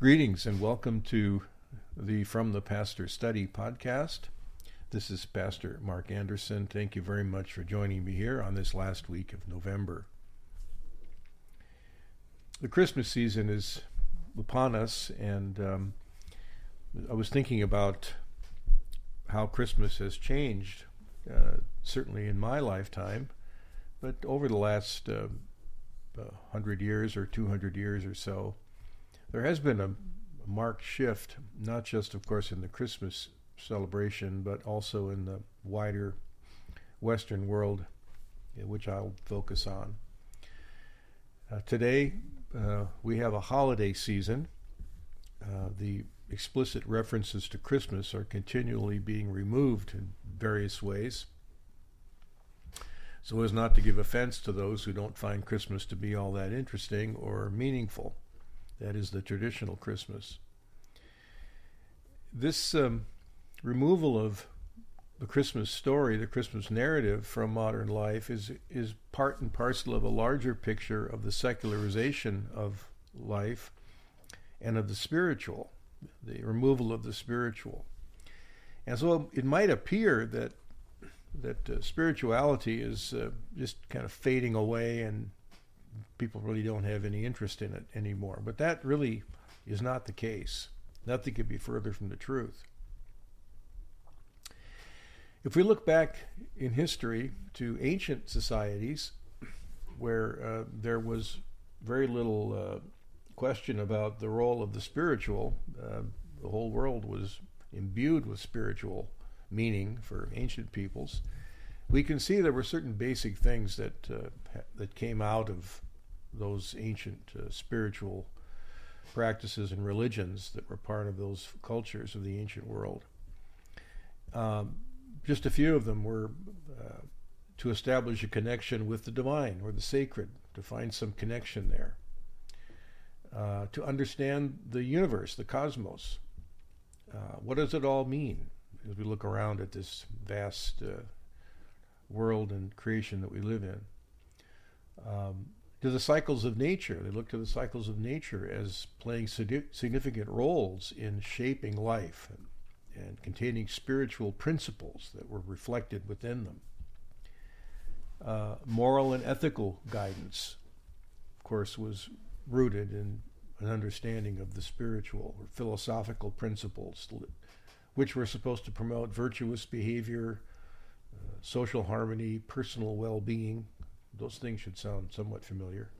Greetings and welcome to the From the Pastor Study podcast. This is Pastor Mark Anderson. Thank you very much for joining me here on this last week of November. The Christmas season is upon us, and um, I was thinking about how Christmas has changed, uh, certainly in my lifetime, but over the last uh, 100 years or 200 years or so there has been a, marked shift, not just, of course, in the Christmas celebration, but also in the wider Western world, which I'll focus on. Uh, today, uh, we have a holiday season. Uh, the explicit references to Christmas are continually being removed in various ways so as not to give offense to those who don't find Christmas to be all that interesting or meaningful. That is the traditional Christmas. This um, removal of the Christmas story, the Christmas narrative from modern life is is part and parcel of a larger picture of the secularization of life and of the spiritual, the removal of the spiritual. And so it might appear that that uh, spirituality is uh, just kind of fading away and people really don't have any interest in it anymore. But that really is not the case. Nothing could be further from the truth. If we look back in history to ancient societies where uh, there was very little uh, question about the role of the spiritual, uh, the whole world was imbued with spiritual meaning for ancient peoples. We can see there were certain basic things that uh, that came out of those ancient uh, spiritual practices and religions that were part of those cultures of the ancient world. Um, just a few of them were uh, to establish a connection with the divine or the sacred, to find some connection there, uh, to understand the universe, the cosmos. Uh, what does it all mean as we look around at this vast uh, world and creation that we live in? Um, to the cycles of nature. They look to the cycles of nature as playing significant roles in shaping life and, and containing spiritual principles that were reflected within them. Uh, moral and ethical guidance, of course, was rooted in an understanding of the spiritual or philosophical principles, which were supposed to promote virtuous behavior, social harmony, personal well being, those things should sound somewhat familiar.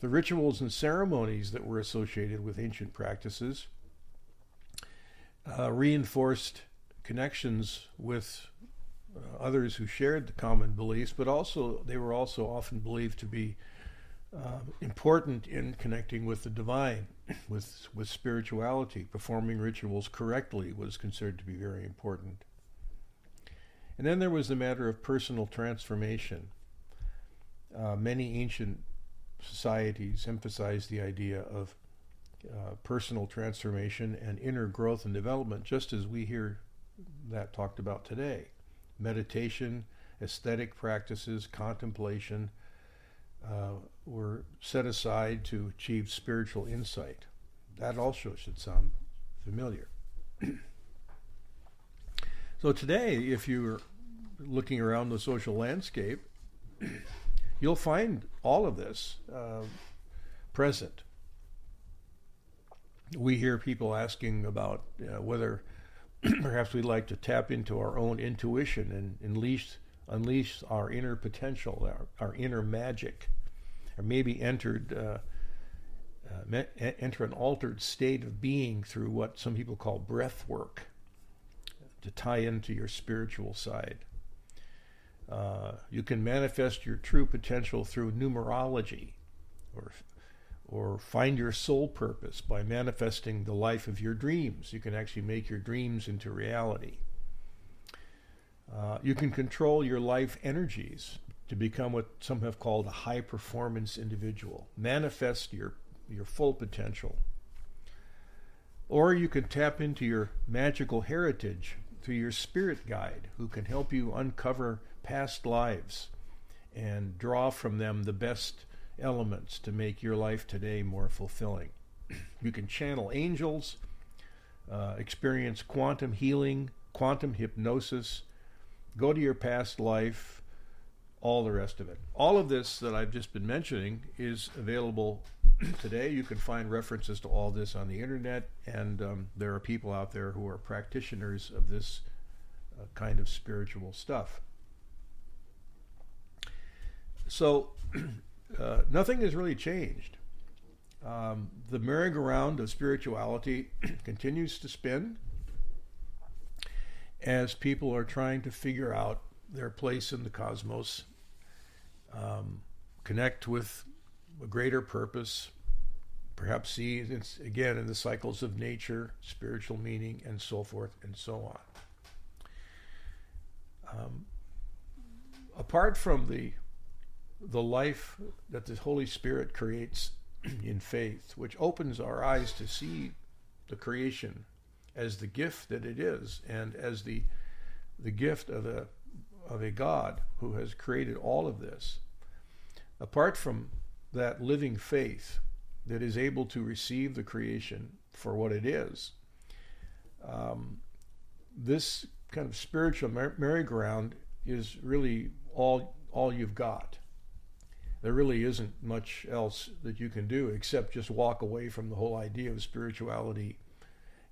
The rituals and ceremonies that were associated with ancient practices uh, reinforced connections with uh, others who shared the common beliefs, but also they were also often believed to be uh, important in connecting with the divine, with with spirituality. Performing rituals correctly was considered to be very important. And then there was the matter of personal transformation. Uh, many ancient societies emphasized the idea of uh, personal transformation and inner growth and development, just as we hear that talked about today. Meditation, aesthetic practices, contemplation uh, were set aside to achieve spiritual insight. That also should sound familiar. so, today, if you're looking around the social landscape, you'll find all of this uh, present. We hear people asking about uh, whether perhaps we'd like to tap into our own intuition and unleash, unleash our inner potential, our, our inner magic, or maybe entered. Uh, uh, enter an altered state of being through what some people call breath work to tie into your spiritual side. Uh, you can manifest your true potential through numerology or or find your soul purpose by manifesting the life of your dreams. You can actually make your dreams into reality. Uh, you can control your life energies to become what some have called a high performance individual. Manifest your, your full potential. Or you can tap into your magical heritage through your spirit guide who can help you uncover past lives and draw from them the best elements to make your life today more fulfilling. you can channel angels, uh, experience quantum healing, quantum hypnosis, go to your past life, all the rest of it. All of this that I've just been mentioning is available today. You can find references to all this on the internet, and um, there are people out there who are practitioners of this uh, kind of spiritual stuff. So, uh, nothing has really changed. Um, the merry-go-round of spirituality continues to spin as people are trying to figure out their place in the cosmos, um, connect with a greater purpose, perhaps see again in the cycles of nature, spiritual meaning, and so forth and so on. Um, apart from the the life that the Holy Spirit creates in faith, which opens our eyes to see the creation as the gift that it is, and as the the gift of a of a God who has created all of this. Apart from that living faith that is able to receive the creation for what it is, um, this kind of spiritual merry-go-round is really all all you've got. There really isn't much else that you can do except just walk away from the whole idea of spirituality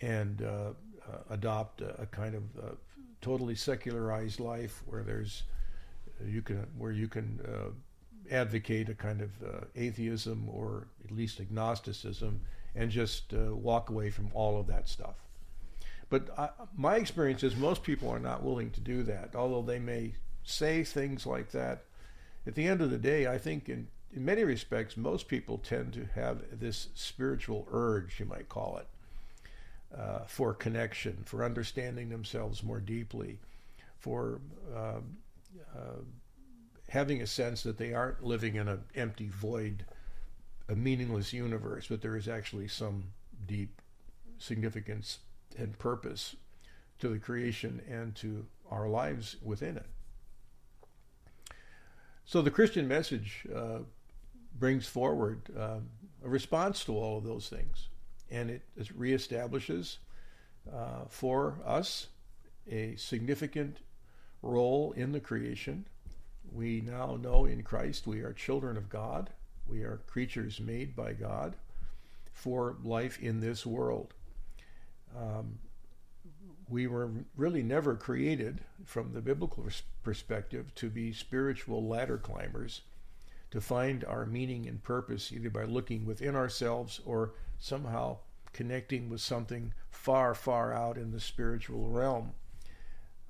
and uh, uh, adopt a, a, kind of uh, totally secularized life where there's you can where you can uh, advocate a kind of uh, atheism or at least agnosticism and just uh, walk away from all of that stuff. But I, my experience is most people are not willing to do that, although they may say things like that. At the end of the day, I think in in many respects, most people tend to have this spiritual urge, you might call it, uh, for connection, for understanding themselves more deeply, for uh, uh, having a sense that they aren't living in an empty void, a meaningless universe, but there is actually some deep significance and purpose to the creation and to our lives within it. So the Christian message uh, brings forward uh, a response to all of those things and it reestablishes uh, for us a significant role in the creation. We now know in Christ we are children of God. We are creatures made by God for life in this world. Um, we were really never created, from the biblical perspective, to be spiritual ladder climbers, to find our meaning and purpose either by looking within ourselves or somehow connecting with something far, far out in the spiritual realm.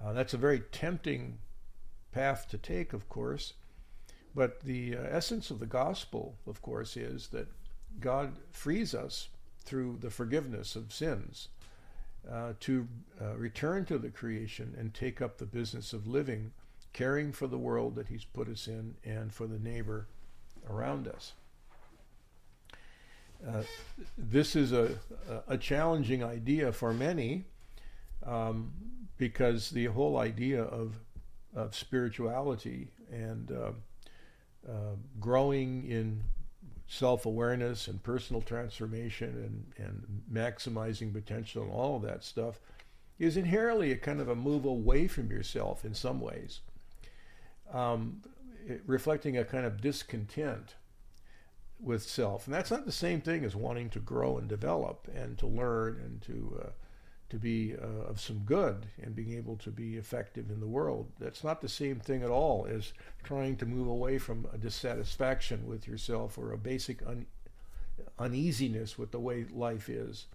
Uh, that's a very tempting path to take, of course. But the uh, essence of the gospel, of course, is that God frees us through the forgiveness of sins uh, to uh, return to the creation and take up the business of living, caring for the world that He's put us in and for the neighbor around us. Uh, this is a, a challenging idea for many um, because the whole idea of, of spirituality and uh, uh, growing in self awareness and personal transformation and, and maximizing potential and all of that stuff is inherently a kind of a move away from yourself in some ways, um, reflecting a kind of discontent with self, and that's not the same thing as wanting to grow and develop and to learn and to uh, to be uh, of some good and being able to be effective in the world. That's not the same thing at all as trying to move away from a dissatisfaction with yourself or a basic un- uneasiness with the way life is.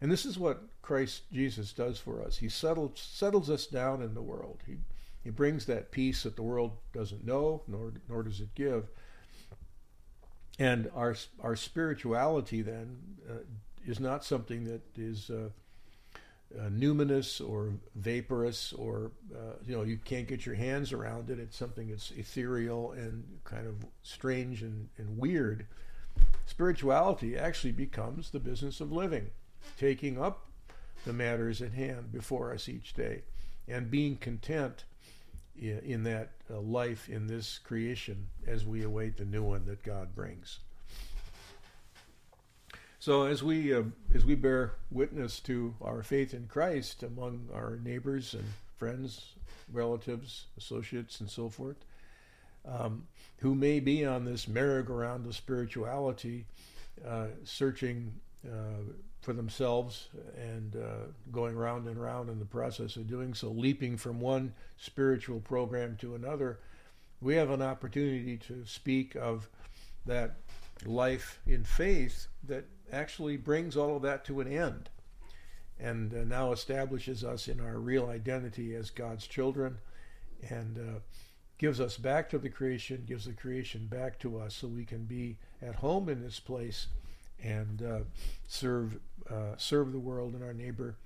And this is what Christ Jesus does for us. He settles settles us down in the world. He he brings that peace that the world doesn't know, nor nor does it give and our our spirituality then uh, is not something that is uh, uh, numinous or vaporous or uh, you know you can't get your hands around it. It's something that's ethereal and kind of strange and, and weird. Spirituality actually becomes the business of living, taking up the matters at hand before us each day, and being content in that uh, life in this creation as we await the new one that God brings. So as we uh, as we bear witness to our faith in Christ among our neighbors and friends, relatives, associates, and so forth, um, who may be on this merry-go-round of spirituality, uh, searching uh, for themselves and uh, going round and round in the process of doing so, leaping from one spiritual program to another, we have an opportunity to speak of that life in faith that actually brings all of that to an end and uh, now establishes us in our real identity as God's children and uh, gives us back to the creation, gives the creation back to us so we can be at home in this place and uh, serve uh, serve the world and our neighbor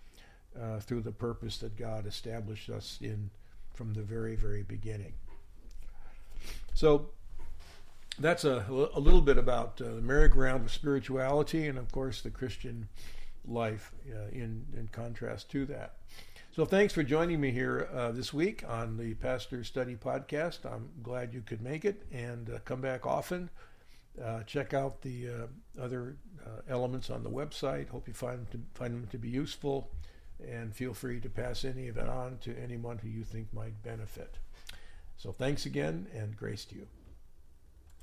uh, through the purpose that God established us in from the very very beginning. So that's a, a little bit about uh, the merry-go-round of spirituality and, of course, the Christian life uh, in, in contrast to that. So, thanks for joining me here uh, this week on the Pastor Study Podcast. I'm glad you could make it and uh, come back often. Uh, check out the uh, other elements on the website. Hope you find to, find them to be useful and feel free to pass any of it on to anyone who you think might benefit. So, thanks again and grace to you.